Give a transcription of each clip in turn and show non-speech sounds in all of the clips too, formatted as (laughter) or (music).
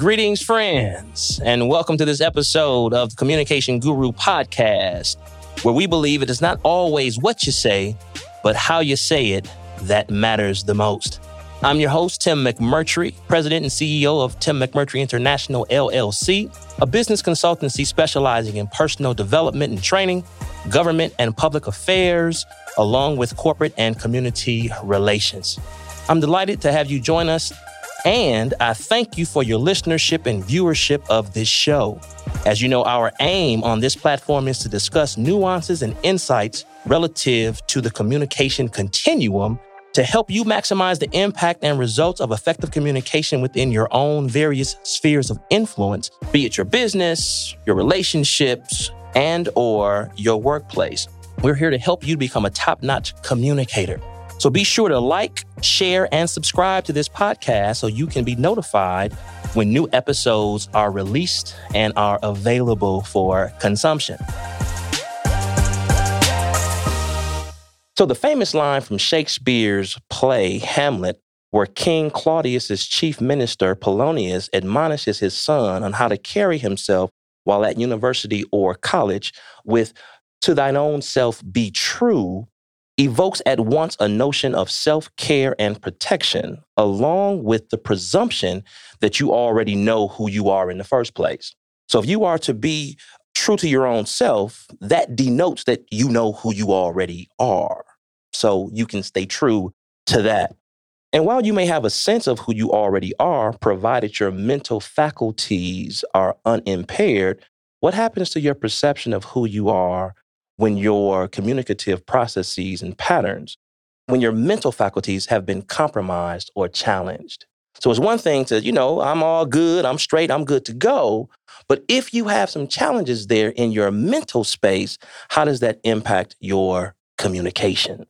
Greetings, friends, and welcome to this episode of the Communication Guru podcast, where we believe it is not always what you say, but how you say it that matters the most. I'm your host, Tim McMurtry, President and CEO of Tim McMurtry International LLC, a business consultancy specializing in personal development and training, government and public affairs, along with corporate and community relations. I'm delighted to have you join us and I thank you for your listenership and viewership of this show. As you know, our aim on this platform is to discuss nuances and insights relative to the communication continuum to help you maximize the impact and results of effective communication within your own various spheres of influence, be it your business, your relationships, and or your workplace. We're here to help you become a top-notch communicator. So be sure to like, share, and subscribe to this podcast so you can be notified when new episodes are released and are available for consumption. So, the famous line from Shakespeare's play Hamlet, where King Claudius's chief minister Polonius admonishes his son on how to carry himself while at university or college with to thine own self be true evokes at once a notion of self care and protection, along with the presumption that you already know who you are in the first place. So, if you are to be true to your own self, that denotes that you know who you already are. So, you can stay true to that. And while you may have a sense of who you already are, provided your mental faculties are unimpaired, what happens to your perception of who you are when your communicative processes and patterns, when your mental faculties have been compromised or challenged. So it's one thing to, you know, I'm all good, I'm straight, I'm good to go. But if you have some challenges there in your mental space, how does that impact your communication?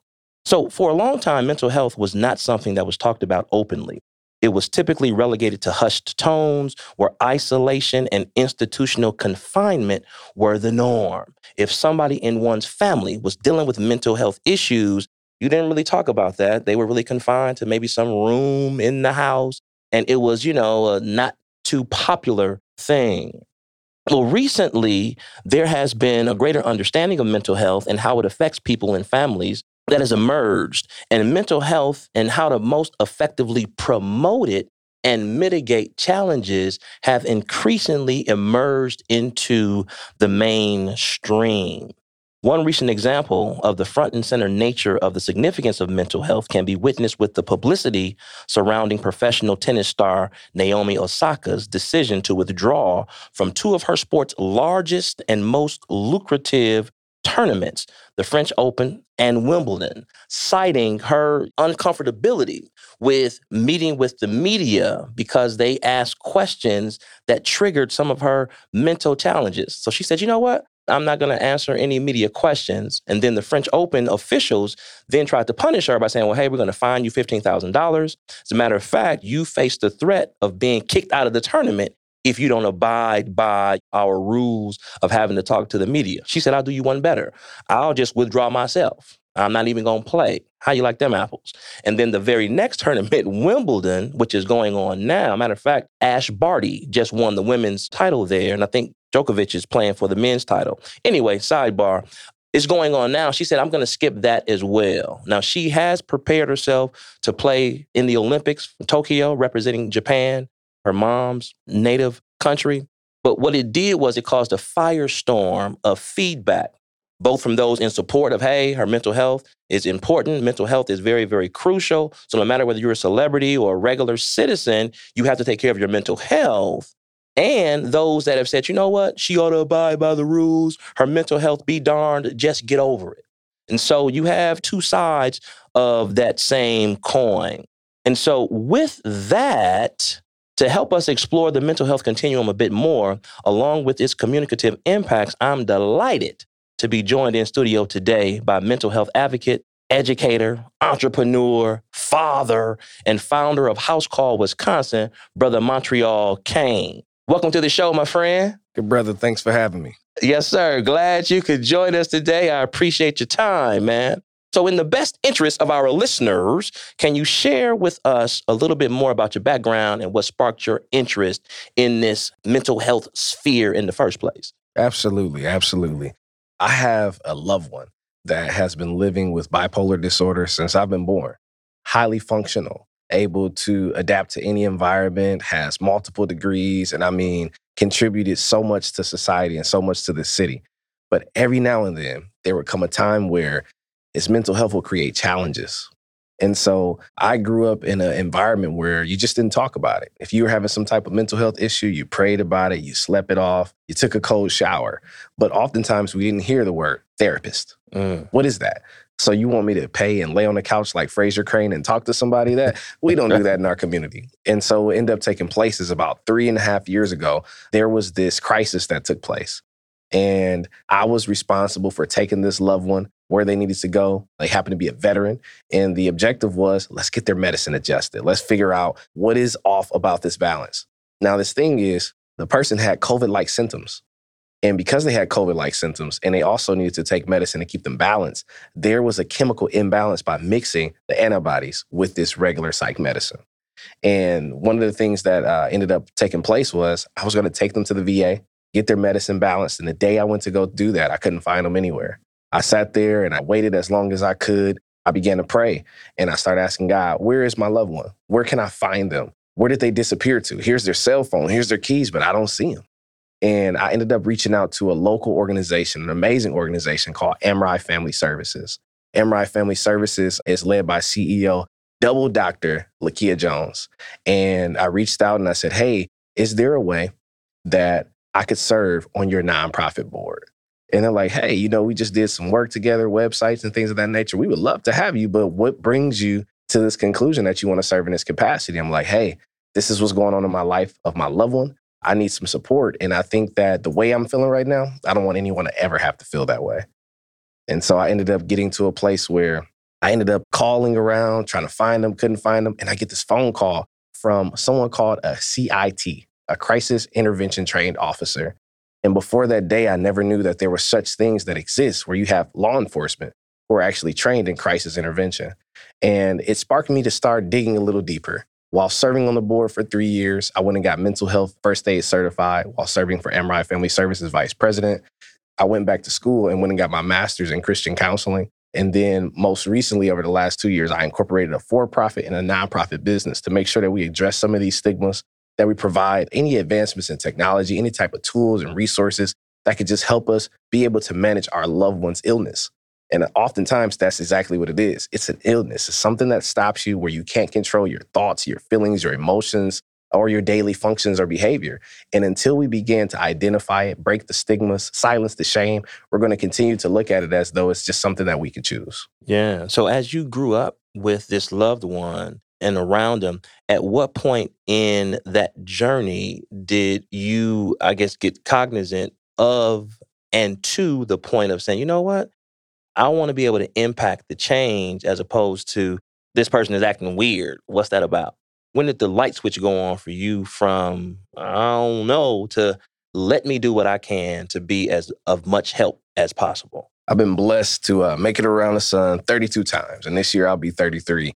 So for a long time, mental health was not something that was talked about openly. It was typically relegated to hushed tones where isolation and institutional confinement were the norm. If somebody in one's family was dealing with mental health issues, you didn't really talk about that. They were really confined to maybe some room in the house. And it was, you know, a not too popular thing. Well, recently, there has been a greater understanding of mental health and how it affects people and families that has emerged and mental health and how to most effectively promote it and mitigate challenges have increasingly emerged into the mainstream. One recent example of the front and center nature of the significance of mental health can be witnessed with the publicity surrounding professional tennis star Naomi Osaka's decision to withdraw from two of her sport's largest and most lucrative tournaments, the French Open and Wimbledon, citing her uncomfortability with meeting with the media because they asked questions that triggered some of her mental challenges. So she said, you know what? I'm not going to answer any media questions. And then the French Open officials then tried to punish her by saying, well, hey, we're going to fine you $15,000. As a matter of fact, you face the threat of being kicked out of the tournament if you don't abide by our rules of having to talk to the media. She said, I'll do you one better. I'll just withdraw myself. I'm not even going to play. How you like them apples? And then the very next tournament, (laughs) Wimbledon, which is going on now. Matter of fact, Ash Barty just won the women's title there. And I think Djokovic is playing for the men's title. Anyway, sidebar. It's going on now. She said, I'm going to skip that as well. Now, she has prepared herself to play in the Olympics, Tokyo, representing Japan her mom's native country. But what it did was it caused a firestorm of feedback, both from those in support of, hey, her mental health is important. Mental health is very, very crucial. So no matter whether you're a celebrity or a regular citizen, you have to take care of your mental health. And those that have said, you know what, she ought to abide by the rules, her mental health be darned, just get over it. And so you have two sides of that same coin. And so with that, to help us explore the mental health continuum a bit more, along with its communicative impacts, I'm delighted to be joined in studio today by mental health advocate, educator, entrepreneur, father, and founder of HouseCall Wisconsin, Brother Montreal Cain. Welcome to the show, my friend. Good brother. Thanks for having me. Yes, sir. Glad you could join us today. I appreciate your time, man. So, in the best interest of our listeners, can you share with us a little bit more about your background and what sparked your interest in this mental health sphere in the first place? Absolutely. Absolutely. I have a loved one that has been living with bipolar disorder since I've been born, highly functional, able to adapt to any environment, has multiple degrees, and I mean, contributed so much to society and so much to the city. But every now and then, there would come a time where his mental health will create challenges. And so I grew up in an environment where you just didn't talk about it. If you were having some type of mental health issue, you prayed about it, you slept it off, you took a cold shower. But oftentimes we didn't hear the word therapist. Mm. What is that? So you want me to pay and lay on the couch like Frasier Crane and talk to somebody that we don't do that in our community. And so ended up taking place is about three and a half years ago, there was this crisis that took place. And I was responsible for taking this loved one where they needed to go. They happened to be a veteran. And the objective was let's get their medicine adjusted. Let's figure out what is off about this balance. Now, this thing is the person had COVID like symptoms. And because they had COVID like symptoms and they also needed to take medicine to keep them balanced, there was a chemical imbalance by mixing the antibodies with this regular psych medicine. And one of the things that uh, ended up taking place was I was going to take them to the VA, get their medicine balanced. And the day I went to go do that, I couldn't find them anywhere. I sat there and I waited as long as I could. I began to pray and I started asking God, where is my loved one? Where can I find them? Where did they disappear to? Here's their cell phone, here's their keys, but I don't see them. And I ended up reaching out to a local organization, an amazing organization called MRI Family Services. MRI Family Services is led by CEO double Dr. Lakia Jones. And I reached out and I said, hey, is there a way that I could serve on your nonprofit board? And they're like, hey, you know, we just did some work together, websites and things of that nature. We would love to have you, but what brings you to this conclusion that you want to serve in this capacity? I'm like, hey, this is what's going on in my life of my loved one. I need some support. And I think that the way I'm feeling right now, I don't want anyone to ever have to feel that way. And so I ended up getting to a place where I ended up calling around, trying to find them, couldn't find them. And I get this phone call from someone called uh, a CIT, a crisis intervention trained officer. And before that day, I never knew that there were such things that exist where you have law enforcement who are actually trained in crisis intervention. And it sparked me to start digging a little deeper. While serving on the board for three years, I went and got mental health first aid certified while serving for MRI Family Services Vice President. I went back to school and went and got my master's in Christian counseling. And then most recently, over the last two years, I incorporated a for profit and a nonprofit business to make sure that we address some of these stigmas, that we provide any advancements in technology, any type of tools and resources that could just help us be able to manage our loved one's illness. And oftentimes, that's exactly what it is. It's an illness. It's something that stops you where you can't control your thoughts, your feelings, your emotions, or your daily functions or behavior. And until we begin to identify it, break the stigmas, silence the shame, we're going to continue to look at it as though it's just something that we can choose. Yeah. So as you grew up with this loved one and around them, at what point in that journey did you, I guess, get cognizant of and to the point of saying, you know what? I want to be able to impact the change as opposed to this person is acting weird. What's that about? When did the light switch go on for you from, I don't know, to let me do what I can to be as of much help as possible? I've been blessed to uh, make it around the sun 32 times, and this year I'll be 33.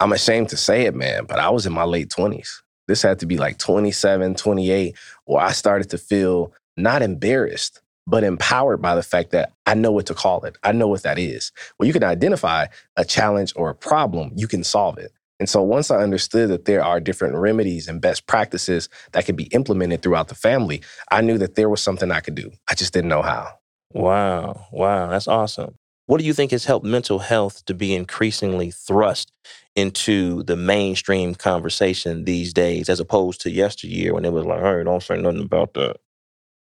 I'm ashamed to say it, man, but I was in my late 20s. This had to be like 27, 28, where I started to feel not embarrassed, but empowered by the fact that I know what to call it. I know what that is. When you can identify a challenge or a problem, you can solve it. And so once I understood that there are different remedies and best practices that can be implemented throughout the family, I knew that there was something I could do. I just didn't know how. Wow. Wow. That's awesome. What do you think has helped mental health to be increasingly thrust into the mainstream conversation these days as opposed to yesteryear when it was like, hey, don't say nothing about that?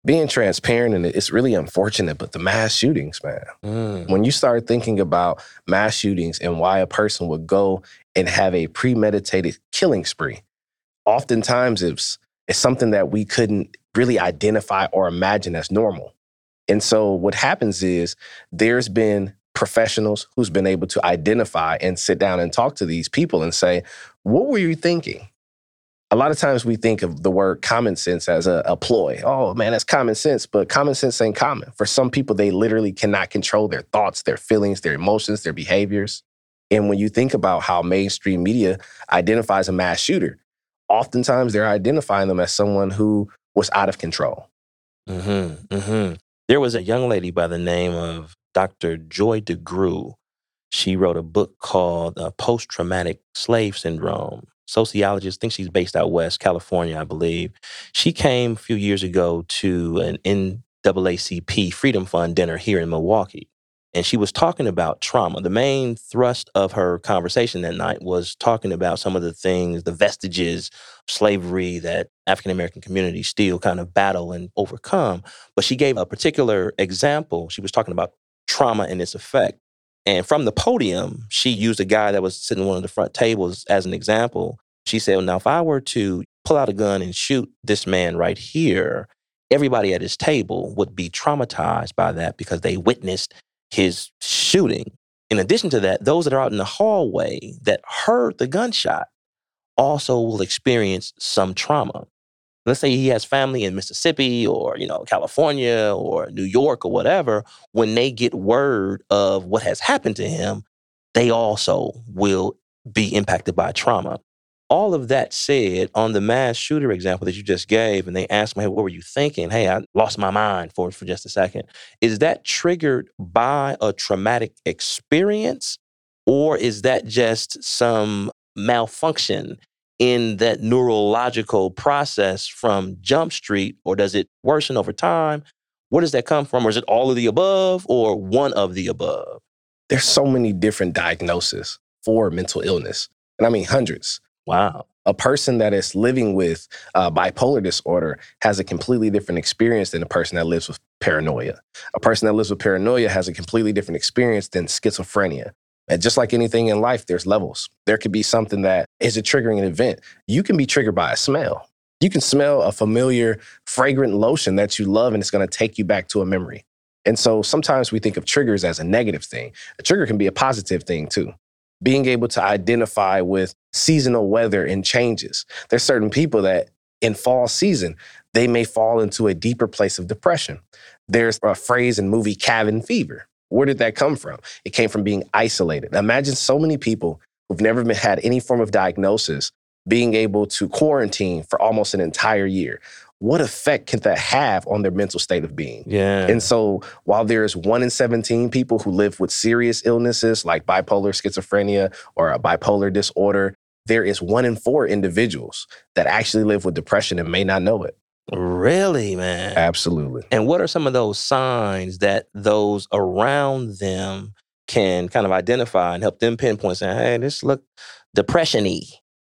being transparent and it's really unfortunate, but the mass shootings, man. Mm. When you start thinking about mass shootings and why a person would go and have a premeditated killing spree, oftentimes it's it's something that we couldn't really identify or imagine as normal. And so what happens is there's been professionals who's been able to identify and sit down and talk to these people and say, what were you thinking? A lot of times we think of the word common sense as a, a ploy. Oh man, that's common sense, but common sense ain't common. For some people, they literally cannot control their thoughts, their feelings, their emotions, their behaviors. And when you think about how mainstream media identifies a mass shooter, oftentimes they're identifying them as someone who was out of control. Mm-hmm, mm-hmm. There was a young lady by the name of Dr. Joy DeGruy. She wrote a book called uh, Post Traumatic Slave Syndrome. Sociologist, I think she's based out west, California, I believe. She came a few years ago to an NAACP Freedom Fund dinner here in Milwaukee and she was talking about trauma. The main thrust of her conversation that night was talking about some of the things, the vestiges of slavery that African American communities still kind of battle and overcome. But she gave a particular example. She was talking about trauma and its effect. And from the podium, she used a guy that was sitting on one of the front tables as an example. She said, well, Now, if I were to pull out a gun and shoot this man right here, everybody at his table would be traumatized by that because they witnessed his shooting. In addition to that, those that are out in the hallway that heard the gunshot also will experience some trauma. Let's say he has family in Mississippi or, you know, California or New York or whatever, when they get word of what has happened to him, they also will be impacted by trauma all of that said, on the mass shooter example that you just gave, and they asked me, hey, what were you thinking? Hey, I lost my mind for, for just a second. Is that triggered by a traumatic experience? Or is that just some malfunction in that neurological process from Jump Street? Or does it worsen over time? Where does that come from? Or is it all of the above or one of the above? There's so many different diagnoses for mental illness. And I mean hundreds. Wow. A person that is living with uh, bipolar disorder has a completely different experience than a person that lives with paranoia. A person that lives with paranoia has a completely different experience than schizophrenia. And just like anything in life, there's levels. There could be something that is a triggering event. You can be triggered by a smell. You can smell a familiar, fragrant lotion that you love, and it's going to take you back to a memory. And so sometimes we think of triggers as a negative thing. A trigger can be a positive thing too being able to identify with seasonal weather and changes. There's certain people that in fall season, they may fall into a deeper place of depression. There's a phrase in movie cabin fever. Where did that come from? It came from being isolated. Imagine so many people who've never been, had any form of diagnosis being able to quarantine for almost an entire year what effect can that have on their mental state of being? Yeah. And so while there's one in 17 people who live with serious illnesses like bipolar schizophrenia or a bipolar disorder, there is one in four individuals that actually live with depression and may not know it. Really, man? Absolutely. And what are some of those signs that those around them can kind of identify and help them pinpoint saying, hey, this look depression-y.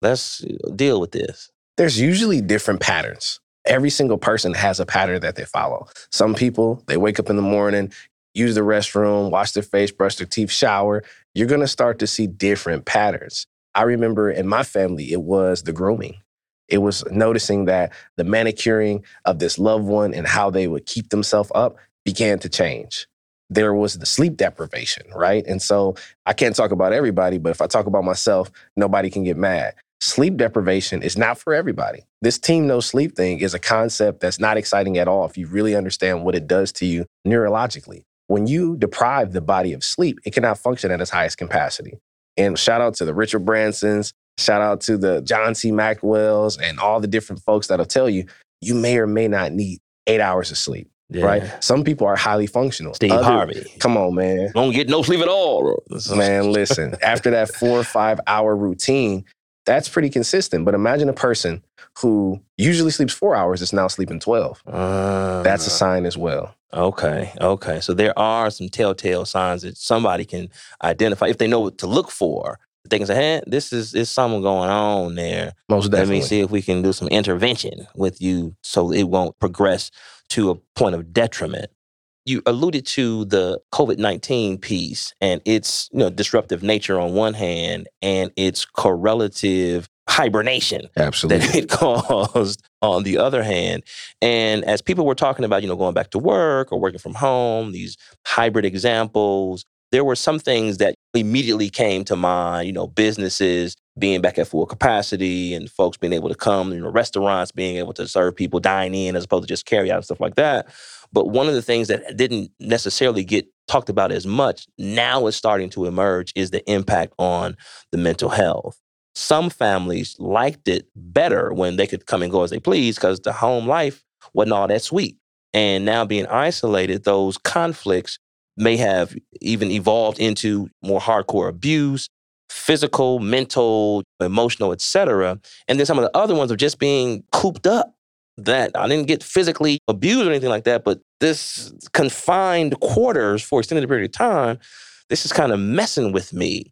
Let's uh, deal with this. There's usually different patterns every single person has a pattern that they follow. Some people, they wake up in the morning, use the restroom, wash their face, brush their teeth, shower. You're going to start to see different patterns. I remember in my family, it was the grooming. It was noticing that the manicuring of this loved one and how they would keep themselves up began to change. There was the sleep deprivation, right? And so I can't talk about everybody, but if I talk about myself, nobody can get mad sleep deprivation is not for everybody. This team no sleep thing is a concept that's not exciting at all if you really understand what it does to you neurologically. When you deprive the body of sleep, it cannot function at its highest capacity. And shout out to the Richard Bransons, shout out to the John C. Maxwell's, and all the different folks that'll tell you you may or may not need eight hours of sleep. Yeah. Right? Some people are highly functional. Steve Other, Harvey. Come on, man. Don't get no sleep at all. Man, listen, after that four or five hour routine, that's pretty consistent. But imagine a person who usually sleeps four hours is now sleeping 12. Uh, that's a sign as well. Okay. Okay. So there are some telltale signs that somebody can identify if they know what to look for. They can say, hey, this is, is something going on there. Most definitely. Let me see if we can do some intervention with you so it won't progress to a point of detriment you alluded to the COVID 19 piece and its you know, disruptive nature on one hand and its correlative hibernation Absolutely. that it (laughs) caused on the other hand. And as people were talking about, you know, going back to work or working from home, these hybrid examples, there were some things that immediately came to mind, you know, businesses being back at full capacity and folks being able to come, you know, restaurants being able to serve people, dine in as opposed to just carry out and stuff like that. But one of the things that didn't necessarily get talked about as much now is starting to emerge is the impact on the mental health. Some families liked it better when they could come and go as they please because the home life wasn't all that sweet. And now being isolated, those conflicts may have even evolved into more hardcore abuse, physical, mental, emotional, etc. And then some of the other ones are just being cooped up. That I didn't get physically abused or anything like that, but this confined quarters for extended period of time, this is kind of messing with me.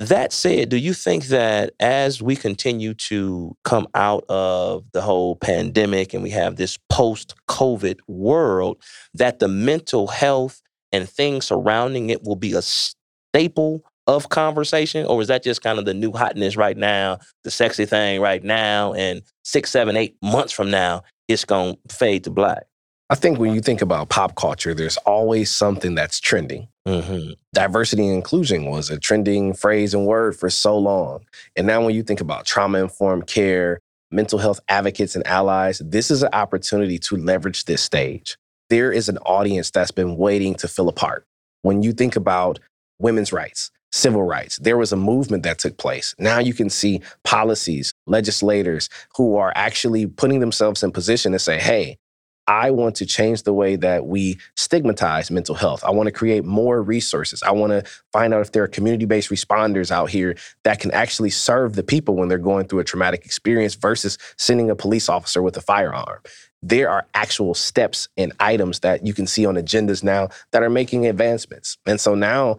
That said, do you think that as we continue to come out of the whole pandemic and we have this post COVID world, that the mental health and things surrounding it will be a staple of conversation? Or is that just kind of the new hotness right now, the sexy thing right now, and six, seven, eight months from now, it's going to fade to black? I think when you think about pop culture, there's always something that's trending. Mm-hmm. Diversity and inclusion was a trending phrase and word for so long. And now, when you think about trauma informed care, mental health advocates and allies, this is an opportunity to leverage this stage. There is an audience that's been waiting to fill a part. When you think about women's rights, civil rights. There was a movement that took place. Now you can see policies, legislators who are actually putting themselves in position to say, hey, I want to change the way that we stigmatize mental health. I want to create more resources. I want to find out if there are community based responders out here that can actually serve the people when they're going through a traumatic experience versus sending a police officer with a firearm. There are actual steps and items that you can see on agendas now that are making advancements. And so now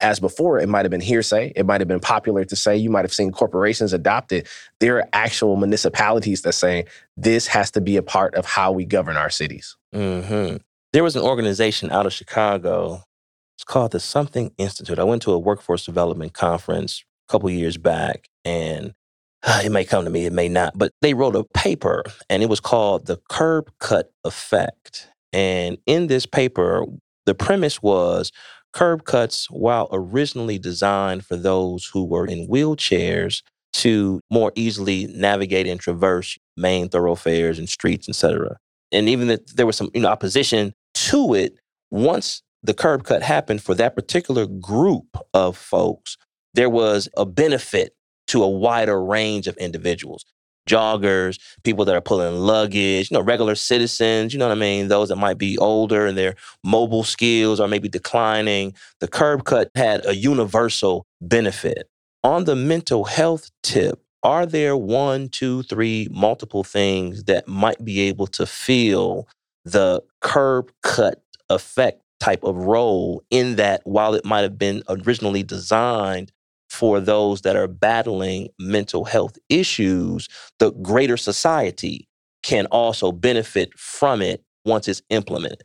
as before, it might have been hearsay. It might have been popular to say. You might have seen corporations adopt it. There are actual municipalities that saying this has to be a part of how we govern our cities. Mm-hmm. There was an organization out of Chicago. It's called the Something Institute. I went to a workforce development conference a couple years back, and uh, (sighs) it may come to me, it may not. But they wrote a paper, and it was called the Curb Cut Effect. And in this paper, the premise was curb cuts, while originally designed for those who were in wheelchairs to more easily navigate and traverse main thoroughfares and streets, etc. And even that there was some you know, opposition to it, once the curb cut happened for that particular group of folks, there was a benefit to a wider range of individuals joggers, people that are pulling luggage, you know, regular citizens, you know what I mean? Those that might be older and their mobile skills are maybe declining. The curb cut had a universal benefit. On the mental health tip, are there one, two, three, multiple things that might be able to fill the curb cut effect type of role in that while it might have been originally designed for those that are battling mental health issues, the greater society can also benefit from it once it's implemented.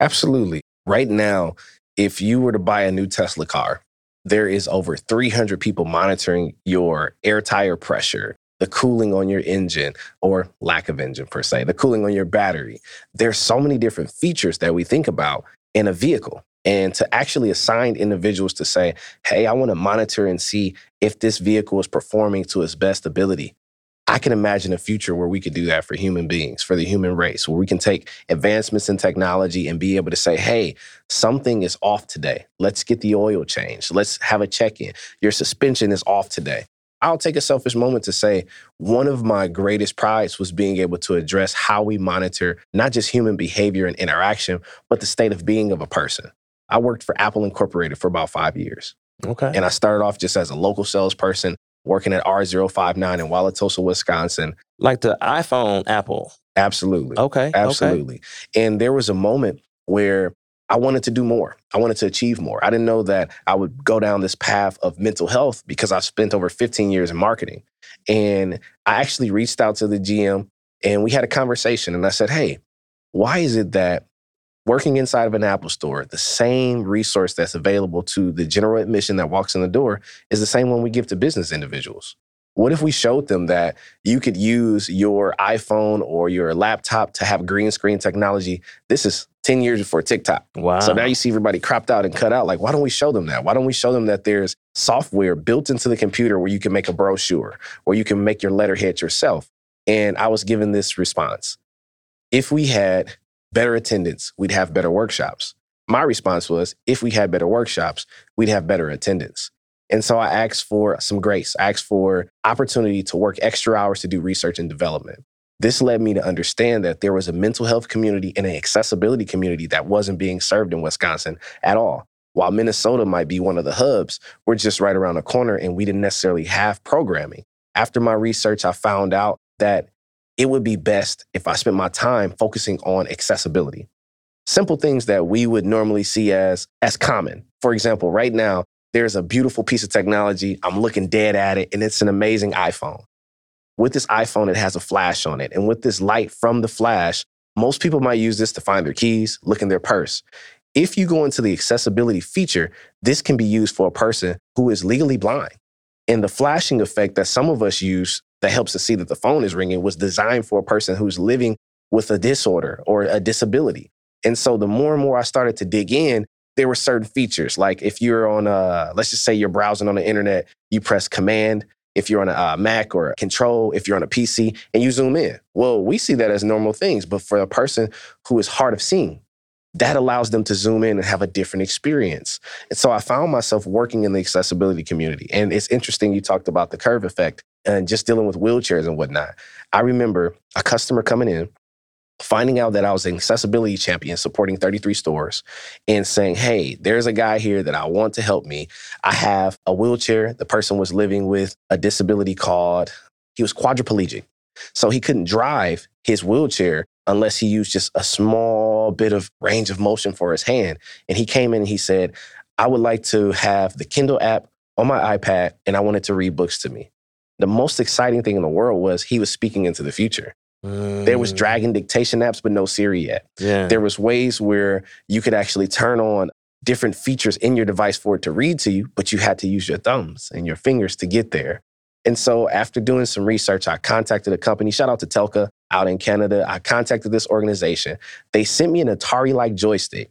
Absolutely. Right now, if you were to buy a new Tesla car, there is over 300 people monitoring your air tire pressure, the cooling on your engine or lack of engine per se, the cooling on your battery. There's so many different features that we think about in a vehicle and to actually assign individuals to say, hey, I want to monitor and see if this vehicle is performing to its best ability. I can imagine a future where we could do that for human beings, for the human race, where we can take advancements in technology and be able to say, hey, something is off today. Let's get the oil changed. Let's have a check in. Your suspension is off today. I'll take a selfish moment to say one of my greatest prides was being able to address how we monitor not just human behavior and interaction, but the state of being of a person. I worked for Apple Incorporated for about five years. Okay. And I started off just as a local salesperson working at R059 in Wauwatosa, Wisconsin. Like the iPhone Apple. Absolutely. Okay. Absolutely. Okay. And there was a moment where I wanted to do more. I wanted to achieve more. I didn't know that I would go down this path of mental health because I've spent over 15 years in marketing. And I actually reached out to the GM and we had a conversation. And I said, Hey, why is it that working inside of an Apple store, the same resource that's available to the general admission that walks in the door is the same one we give to business individuals. What if we showed them that you could use your iPhone or your laptop to have green screen technology? This is 10 years before TikTok. Wow. So now you see everybody cropped out and cut out. Like, why don't we show them that? Why don't we show them that there's software built into the computer where you can make a brochure, where you can make your letterhead yourself? And I was given this response. If we had better attendance, we'd have better workshops. My response was, if we had better workshops, we'd have better attendance. And so I asked for some grace. I asked for opportunity to work extra hours to do research and development. This led me to understand that there was a mental health community and an accessibility community that wasn't being served in Wisconsin at all. While Minnesota might be one of the hubs, we're just right around the corner and we didn't necessarily have programming. After my research, I found out that it would be best if I spent my time focusing on accessibility. Simple things that we would normally see as, as common. For example, right now, there's a beautiful piece of technology. I'm looking dead at it, and it's an amazing iPhone. With this iPhone, it has a flash on it. And with this light from the flash, most people might use this to find their keys, look in their purse. If you go into the accessibility feature, this can be used for a person who is legally blind. And the flashing effect that some of us use that helps us see that the phone is ringing was designed for a person who's living with a disorder or a disability. And so the more and more I started to dig in, there were certain features. Like if you're on a, let's just say you're browsing on the internet, you press command, if you're on a uh, Mac or a control, if you're on a PC, and you zoom in. Well, we see that as normal things, but for a person who is hard of seeing, that allows them to zoom in and have a different experience. And so I found myself working in the accessibility community. And it's interesting you talked about the curve effect and just dealing with wheelchairs and whatnot. I remember a customer coming in finding out that I was an accessibility champion supporting 33 stores and saying, Hey, there's a guy here that I want to help me. I have a wheelchair. The person was living with a disability called, he was quadriplegic. So he couldn't drive his wheelchair unless he used just a small bit of range of motion for his hand. And he came in and he said, I would like to have the Kindle app on my iPad and I wanted to read books to me. The most exciting thing in the world was he was speaking into the future. There was Mm, dragon dictation apps, but no Siri yet. Yeah. There was ways where you could actually turn on different features in your device for it to read to you, but you had to use your thumbs and your fingers to get there. And so after doing some research, I contacted a company, shout out to Tecla out in Canada. I contacted this organization. They sent me an Atari-like joystick.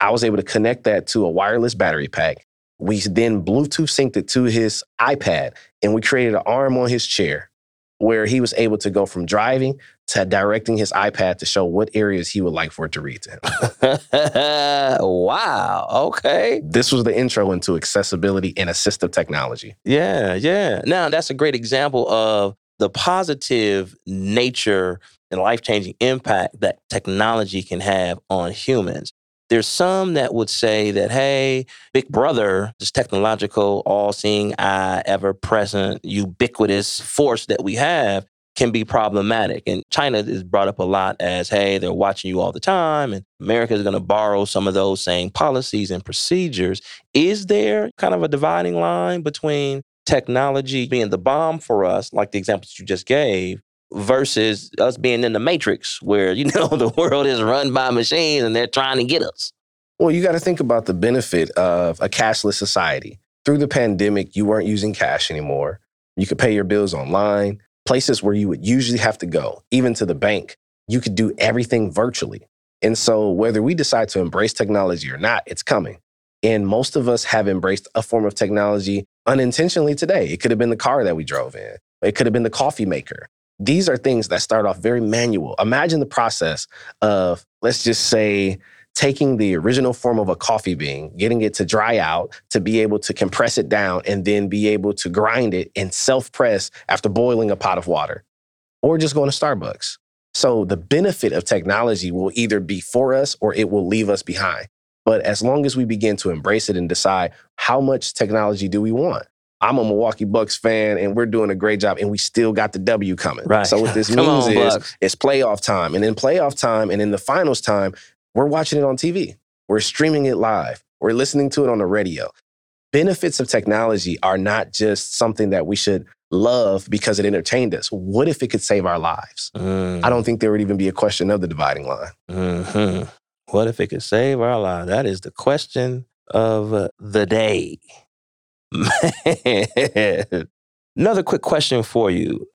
I was able to connect that to a wireless battery pack. We then Bluetooth synced it to his iPad and we created an arm on his chair where he was able to go from driving to directing his iPad to show what areas he would like for it to read to him. (laughs) wow. Okay. This was the intro into accessibility and assistive technology. Yeah. Yeah. Now, that's a great example of the positive nature and life changing impact that technology can have on humans. There's some that would say that, hey, Big Brother, this technological, all seeing eye, ever present, ubiquitous force that we have can be problematic. And China is brought up a lot as, hey, they're watching you all the time, and America is going to borrow some of those same policies and procedures. Is there kind of a dividing line between technology being the bomb for us, like the examples you just gave, versus us being in the matrix where, you (laughs) know, the world is run by machines and they're trying to get us? Well, you got to think about the benefit of a cashless society. Through the pandemic, you weren't using cash anymore. You could pay your bills online, places where you would usually have to go, even to the bank. You could do everything virtually. And so, whether we decide to embrace technology or not, it's coming. And most of us have embraced a form of technology unintentionally today. It could have been the car that we drove in, it could have been the coffee maker. These are things that start off very manual. Imagine the process of, let's just say, taking the original form of a coffee bean, getting it to dry out, to be able to compress it down, and then be able to grind it and self press after boiling a pot of water, or just going to Starbucks. So the benefit of technology will either be for us or it will leave us behind. But as long as we begin to embrace it and decide how much technology do we want? I'm a Milwaukee Bucks fan and we're doing a great job and we still got the W coming. Right. So what this (laughs) means on, is Bucks. it's playoff time. And in playoff time and in the finals time, we're watching it on TV. We're streaming it live. We're listening to it on the radio. Benefits of technology are not just something that we should love because it entertained us. What if it could save our lives? Mm, I don't think there would even be a question of the dividing line. mhm. What if it could save our lives? That is the question of the day. Man. Another quick question for you.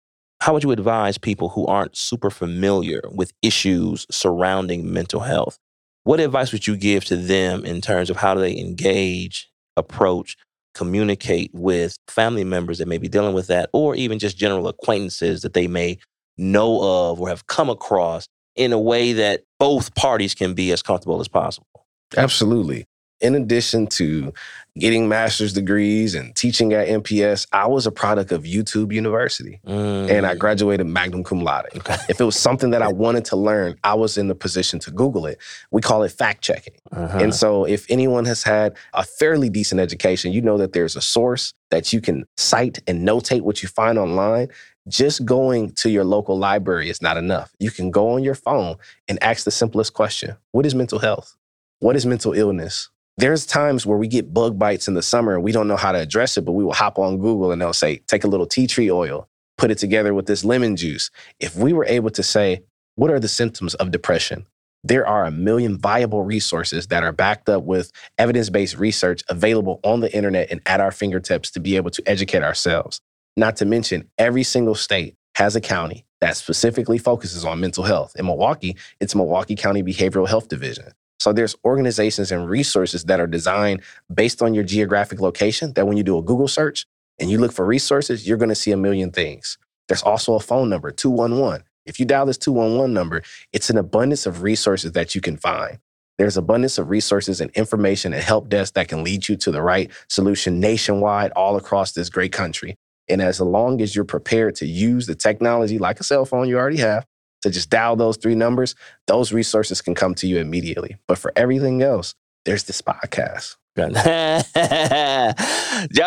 How would you advise people who aren't super familiar with issues surrounding mental health? what advice would you give to them in terms of how do they engage, approach, communicate with family members that may be dealing with that, or even just general acquaintances that they may know of or have come across in a way that both parties can be as comfortable as possible? Absolutely in addition to getting master's degrees and teaching at MPS, I was a product of YouTube University. Mm. And I mm. graduated magna cum laude. Okay. If it was something that I wanted to learn, I was in the position to Google it. We call it fact checking. Uh-huh. And so if anyone has had a fairly decent education, you know that there's a source that you can cite and notate what you find online. Just going to your local library is not enough. You can go on your phone and ask the simplest question What is mental health? What is mental illness? There's times where we get bug bites in the summer and we don't know how to address it, but we will hop on Google and they'll say, take a little tea tree oil, put it together with this lemon juice. If we were able to say, what are the symptoms of depression? There are a million viable resources that are backed up with evidence based research available on the internet and at our fingertips to be able to educate ourselves. Not to mention, every single state has a county that specifically focuses on mental health. In Milwaukee, it's Milwaukee County Behavioral Health Division. So there's organizations and resources that are designed based on your geographic location that when you do a Google search and you look for resources, you're going to see a million things. There's also a phone number, 211. If you dial this 211 number, it's an abundance of resources that you can find. There's abundance of resources and information and help desk that can lead you to the right solution nationwide all across this great country. And as long as you're prepared to use the technology like a cell phone you already have, to just dial those three numbers, those resources can come to you immediately. But for everything else, there's this podcast. (laughs) Y'all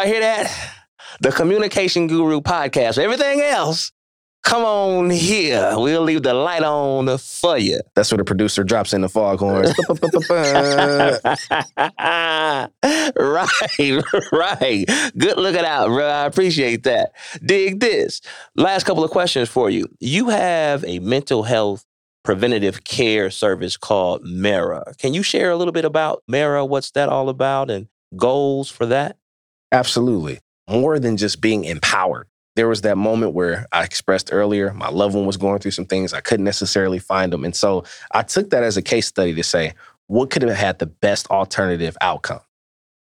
hear that? The Communication Guru podcast. Everything else Come on here. We'll leave the light on for you. That's where the producer drops in the foghorn. (laughs) (laughs) right, right. Good looking out, bro. I appreciate that. Dig this. Last couple of questions for you. You have a mental health preventative care service called Mera. Can you share a little bit about Mera? What's that all about and goals for that? Absolutely. More than just being empowered there was that moment where I expressed earlier, my loved one was going through some things. I couldn't necessarily find them. And so I took that as a case study to say, what could have had the best alternative outcome?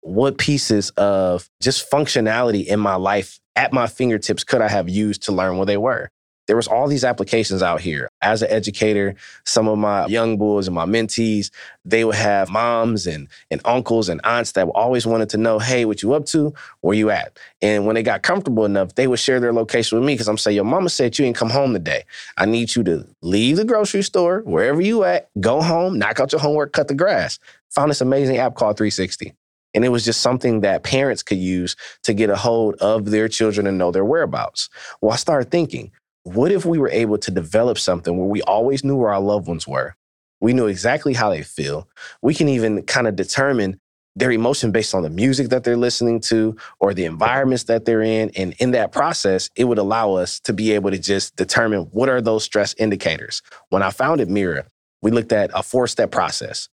What pieces of just functionality in my life at my fingertips could I have used to learn where they were? There was all these applications out here. As an educator, some of my young boys and my mentees, they would have moms and, and uncles and aunts that always wanted to know, hey, what you up to? Where you at? And when they got comfortable enough, they would share their location with me because I'm saying, your mama said you ain't come home today. I need you to leave the grocery store, wherever you at, go home, knock out your homework, cut the grass. Found this amazing app called 360. And it was just something that parents could use to get a hold of their children and know their whereabouts. Well, I started thinking, what if we were able to develop something where we always knew where our loved ones were? We knew exactly how they feel. We can even kind of determine their emotion based on the music that they're listening to or the environments that they're in. And in that process, it would allow us to be able to just determine what are those stress indicators. When I founded Mera, we looked at a four step process.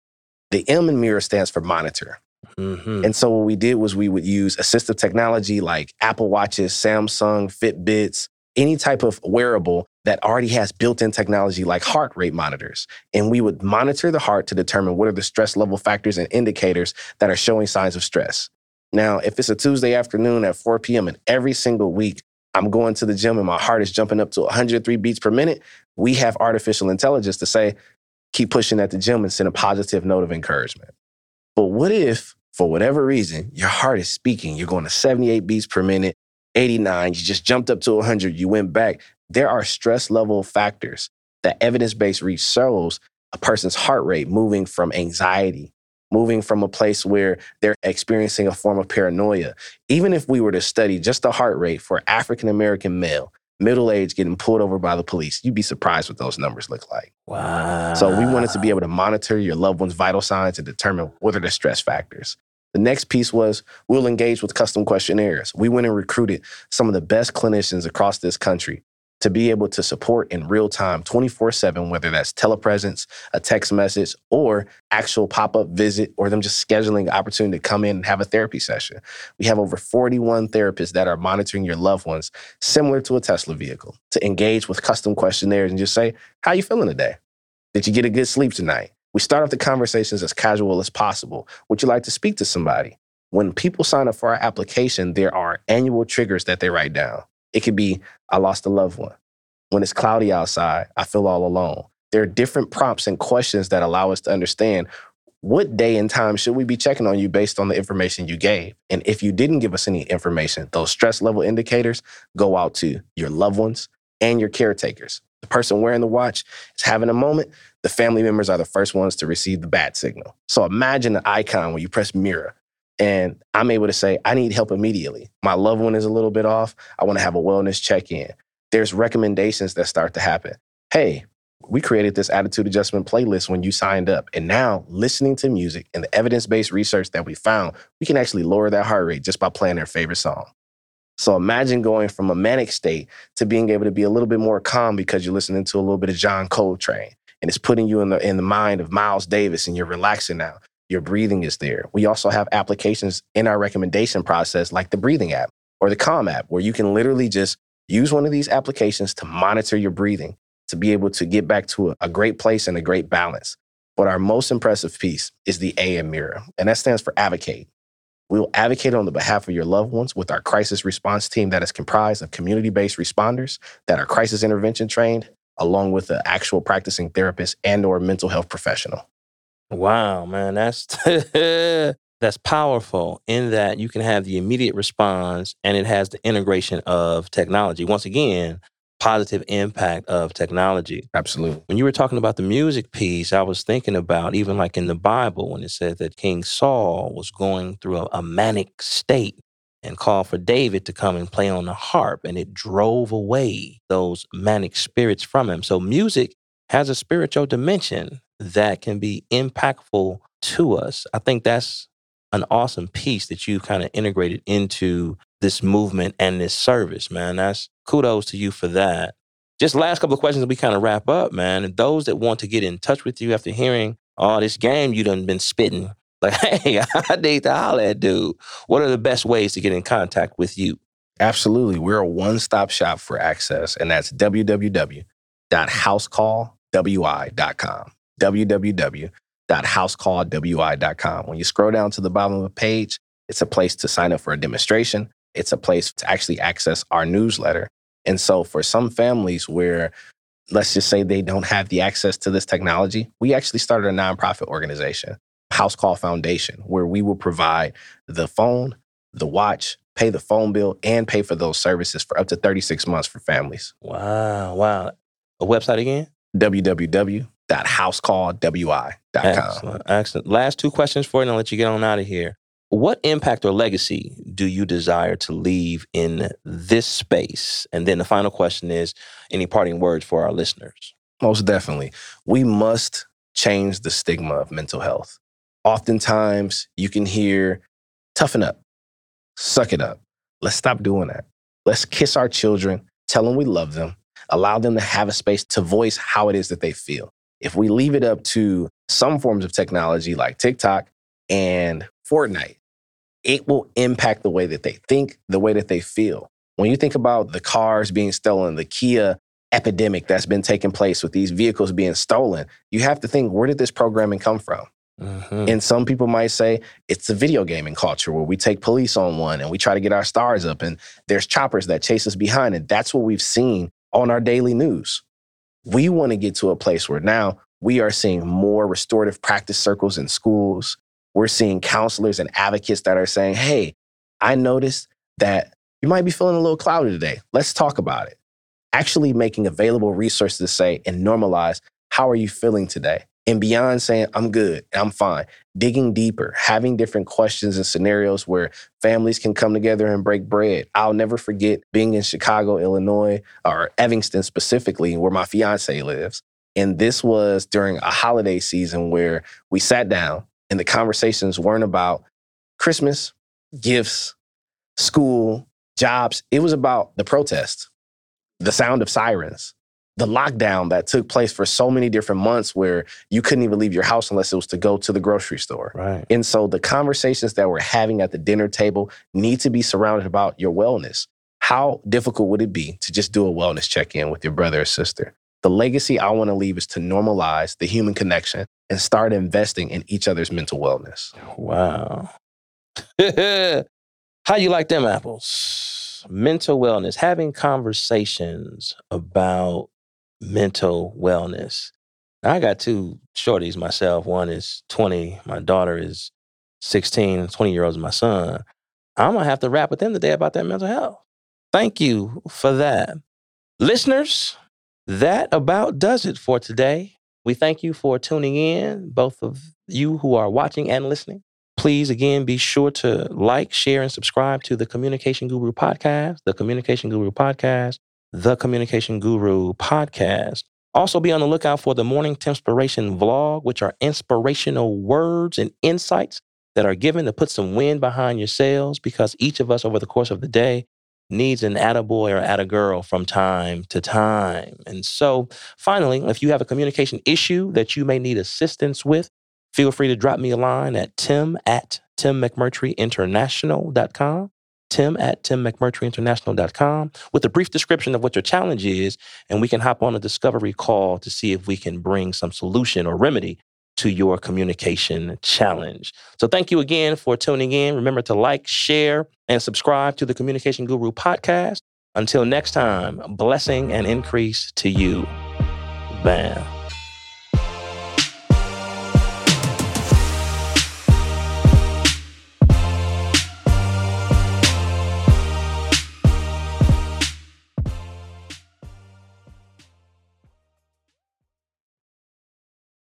The M in Mera stands for monitor. Mm-hmm. And so what we did was we would use assistive technology like Apple Watches, Samsung, Fitbits, any type of wearable that already has built-in technology like heart rate monitors. And we would monitor the heart to determine what are the stress level factors and indicators that are showing signs of stress. Now, if it's a Tuesday afternoon at 4 p.m. and every single week I'm going to the gym and my heart is jumping up to 103 beats per minute, we have artificial intelligence to say, keep pushing at the gym and send a positive note of encouragement. But what if, for whatever reason, your heart is speaking, you're going to 78 beats per minute, 89, you just jumped up to 100, you went back. There are stress level factors that evidence based research shows a person's heart rate moving from anxiety, moving from a place where they're experiencing a form of paranoia. Even if we were to study just the heart rate for African American male, middle age getting pulled over by the police, you'd be surprised what those numbers look like. Wow. So we wanted to be able to monitor your loved one's vital signs and determine what are the stress factors. The next piece was we'll engage with custom questionnaires. We went and recruited some of the best clinicians across this country to be able to support in real time 24 7, whether that's telepresence, a text message, or actual pop up visit, or them just scheduling an opportunity to come in and have a therapy session. We have over 41 therapists that are monitoring your loved ones, similar to a Tesla vehicle, to engage with custom questionnaires and just say, How you feeling today? Did you get a good sleep tonight? We start off the conversations as casual as possible. Would you like to speak to somebody? When people sign up for our application, there are annual triggers that they write down. It could be, I lost a loved one. When it's cloudy outside, I feel all alone. There are different prompts and questions that allow us to understand what day and time should we be checking on you based on the information you gave? And if you didn't give us any information, those stress level indicators go out to your loved ones and your caretakers. The person wearing the watch is having a moment. The family members are the first ones to receive the bad signal. So imagine the icon when you press mirror and I'm able to say, I need help immediately. My loved one is a little bit off. I want to have a wellness check in. There's recommendations that start to happen. Hey, we created this attitude adjustment playlist when you signed up. And now, listening to music and the evidence based research that we found, we can actually lower that heart rate just by playing their favorite song. So imagine going from a manic state to being able to be a little bit more calm because you're listening to a little bit of John Coltrane and it's putting you in the in the mind of Miles Davis and you're relaxing now. Your breathing is there. We also have applications in our recommendation process like the breathing app or the Calm app where you can literally just use one of these applications to monitor your breathing to be able to get back to a, a great place and a great balance. But our most impressive piece is the A in Mirror, and that stands for advocate. We will advocate on the behalf of your loved ones with our crisis response team that is comprised of community based responders that are crisis intervention trained, along with an actual practicing therapist and or mental health professional. Wow, man, that's (laughs) that's powerful in that you can have the immediate response and it has the integration of technology. Once again, positive impact of technology. Absolutely. When you were talking about the music piece, I was thinking about even like in the Bible when it said that King Saul was going through a, a manic state and called for David to come and play on the harp, and it drove away those manic spirits from him. So, music has a spiritual dimension that can be impactful to us. I think that's an awesome piece that you kind of integrated into this movement and this service, man. That's kudos to you for that. Just last couple of questions we kind of wrap up, man. And those that want to get in touch with you after hearing all this game you done been spitting, (laughs) like, hey, I need to holler at dude. What are the best ways to get in contact with you? Absolutely. We're a one stop shop for access, and that's www.housecallwi.com. www.housecallwi.com. When you scroll down to the bottom of the page, it's a place to sign up for a demonstration. It's a place to actually access our newsletter. And so for some families where let's just say they don't have the access to this technology, we actually started a nonprofit organization, House Call Foundation, where we will provide the phone, the watch, pay the phone bill, and pay for those services for up to 36 months for families. Wow, wow. A website again? www.housecallwi.com. Excellent, excellent. Last two questions for you, and I'll let you get on out of here. What impact or legacy do you desire to leave in this space? And then the final question is any parting words for our listeners? Most definitely. We must change the stigma of mental health. Oftentimes, you can hear, toughen up, suck it up. Let's stop doing that. Let's kiss our children, tell them we love them, allow them to have a space to voice how it is that they feel. If we leave it up to some forms of technology like TikTok and Fortnite, it will impact the way that they think, the way that they feel. When you think about the cars being stolen, the Kia epidemic that's been taking place with these vehicles being stolen, you have to think where did this programming come from? Mm-hmm. And some people might say it's a video gaming culture where we take police on one and we try to get our stars up, and there's choppers that chase us behind. And that's what we've seen on our daily news. We want to get to a place where now we are seeing more restorative practice circles in schools. We're seeing counselors and advocates that are saying, hey, I noticed that you might be feeling a little cloudy today. Let's talk about it. Actually making available resources to say and normalize, how are you feeling today? And beyond saying, I'm good, I'm fine, digging deeper, having different questions and scenarios where families can come together and break bread. I'll never forget being in Chicago, Illinois, or Evanston specifically, where my fiance lives. And this was during a holiday season where we sat down and the conversations weren't about Christmas, gifts, school, jobs. It was about the protest, the sound of sirens, the lockdown that took place for so many different months where you couldn't even leave your house unless it was to go to the grocery store. Right. And so the conversations that we're having at the dinner table need to be surrounded about your wellness. How difficult would it be to just do a wellness check in with your brother or sister? The legacy I want to leave is to normalize the human connection and start investing in each other's mental wellness. Wow. (laughs) How you like them apples? Mental wellness, having conversations about mental wellness. I got two shorties myself. One is 20, my daughter is 16, 20 year olds, my son. I'm gonna have to rap with them today about their mental health. Thank you for that. Listeners, that about does it for today. We thank you for tuning in, both of you who are watching and listening. Please, again, be sure to like, share, and subscribe to the Communication Guru podcast, the Communication Guru podcast, the Communication Guru podcast. Also, be on the lookout for the Morning Inspiration vlog, which are inspirational words and insights that are given to put some wind behind your sails because each of us over the course of the day needs an attaboy or attagirl from time to time. And so, finally, if you have a communication issue that you may need assistance with, feel free to drop me a line at tim at timmcmurtryinternational.com tim at timmcmurtryinternational.com with a brief description of what your challenge is, and we can hop on a discovery call to see if we can bring some solution or remedy to your communication challenge. So thank you again for tuning in. Remember to like, share, and subscribe to the Communication Guru podcast. Until next time, blessing and increase to you. Bam.